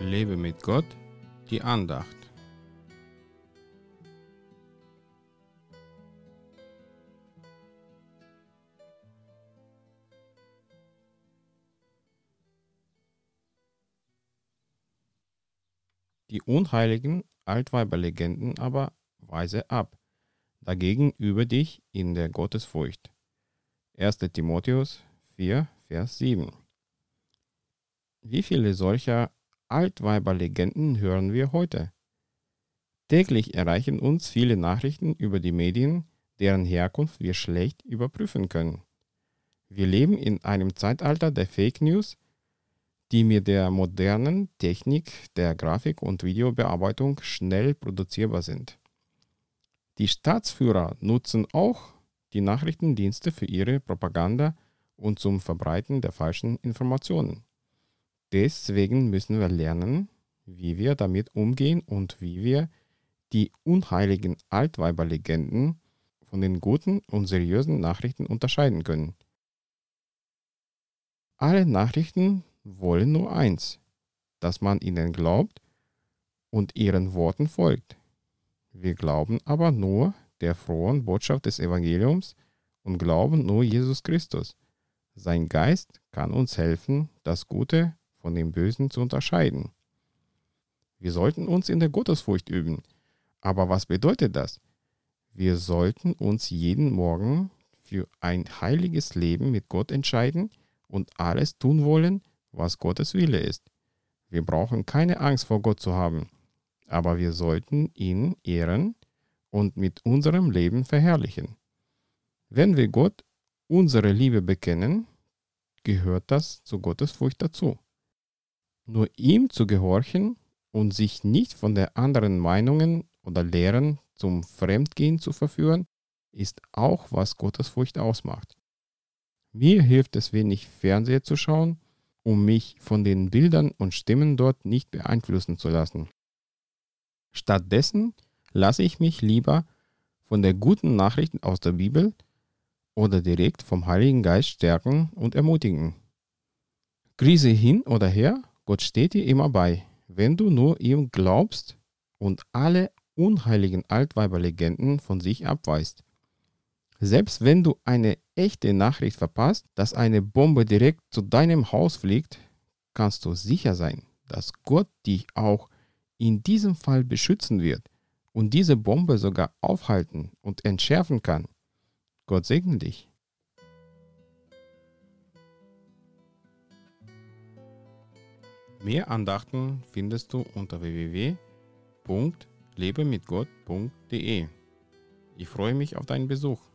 Lebe mit Gott, die Andacht. Die unheiligen Altweiberlegenden aber weise ab, dagegen übe dich in der Gottesfurcht. 1. Timotheus 4, Vers 7. Wie viele solcher Altweiberlegenden hören wir heute? Täglich erreichen uns viele Nachrichten über die Medien, deren Herkunft wir schlecht überprüfen können. Wir leben in einem Zeitalter der Fake News, die mit der modernen Technik der Grafik- und Videobearbeitung schnell produzierbar sind. Die Staatsführer nutzen auch die Nachrichtendienste für ihre Propaganda und zum Verbreiten der falschen Informationen. Deswegen müssen wir lernen, wie wir damit umgehen und wie wir die unheiligen Altweiberlegenden von den guten und seriösen Nachrichten unterscheiden können. Alle Nachrichten wollen nur eins, dass man ihnen glaubt und ihren Worten folgt. Wir glauben aber nur der frohen Botschaft des Evangeliums und glauben nur Jesus Christus. Sein Geist kann uns helfen, das Gute von dem Bösen zu unterscheiden. Wir sollten uns in der Gottesfurcht üben. Aber was bedeutet das? Wir sollten uns jeden Morgen für ein heiliges Leben mit Gott entscheiden und alles tun wollen, was Gottes Wille ist. Wir brauchen keine Angst vor Gott zu haben, aber wir sollten ihn ehren und mit unserem Leben verherrlichen. Wenn wir Gott unsere Liebe bekennen, gehört das zu Gottes Furcht dazu. Nur ihm zu gehorchen und sich nicht von der anderen Meinungen oder Lehren zum Fremdgehen zu verführen, ist auch, was Gottes Furcht ausmacht. Mir hilft es wenig, Fernseher zu schauen um mich von den Bildern und Stimmen dort nicht beeinflussen zu lassen. Stattdessen lasse ich mich lieber von der guten Nachricht aus der Bibel oder direkt vom Heiligen Geist stärken und ermutigen. Krise hin oder her, Gott steht dir immer bei, wenn du nur ihm glaubst und alle unheiligen Altweiberlegenden von sich abweist. Selbst wenn du eine echte Nachricht verpasst, dass eine Bombe direkt zu deinem Haus fliegt, kannst du sicher sein, dass Gott dich auch in diesem Fall beschützen wird und diese Bombe sogar aufhalten und entschärfen kann. Gott segne dich. Mehr Andachten findest du unter www.lebemitgott.de. Ich freue mich auf deinen Besuch.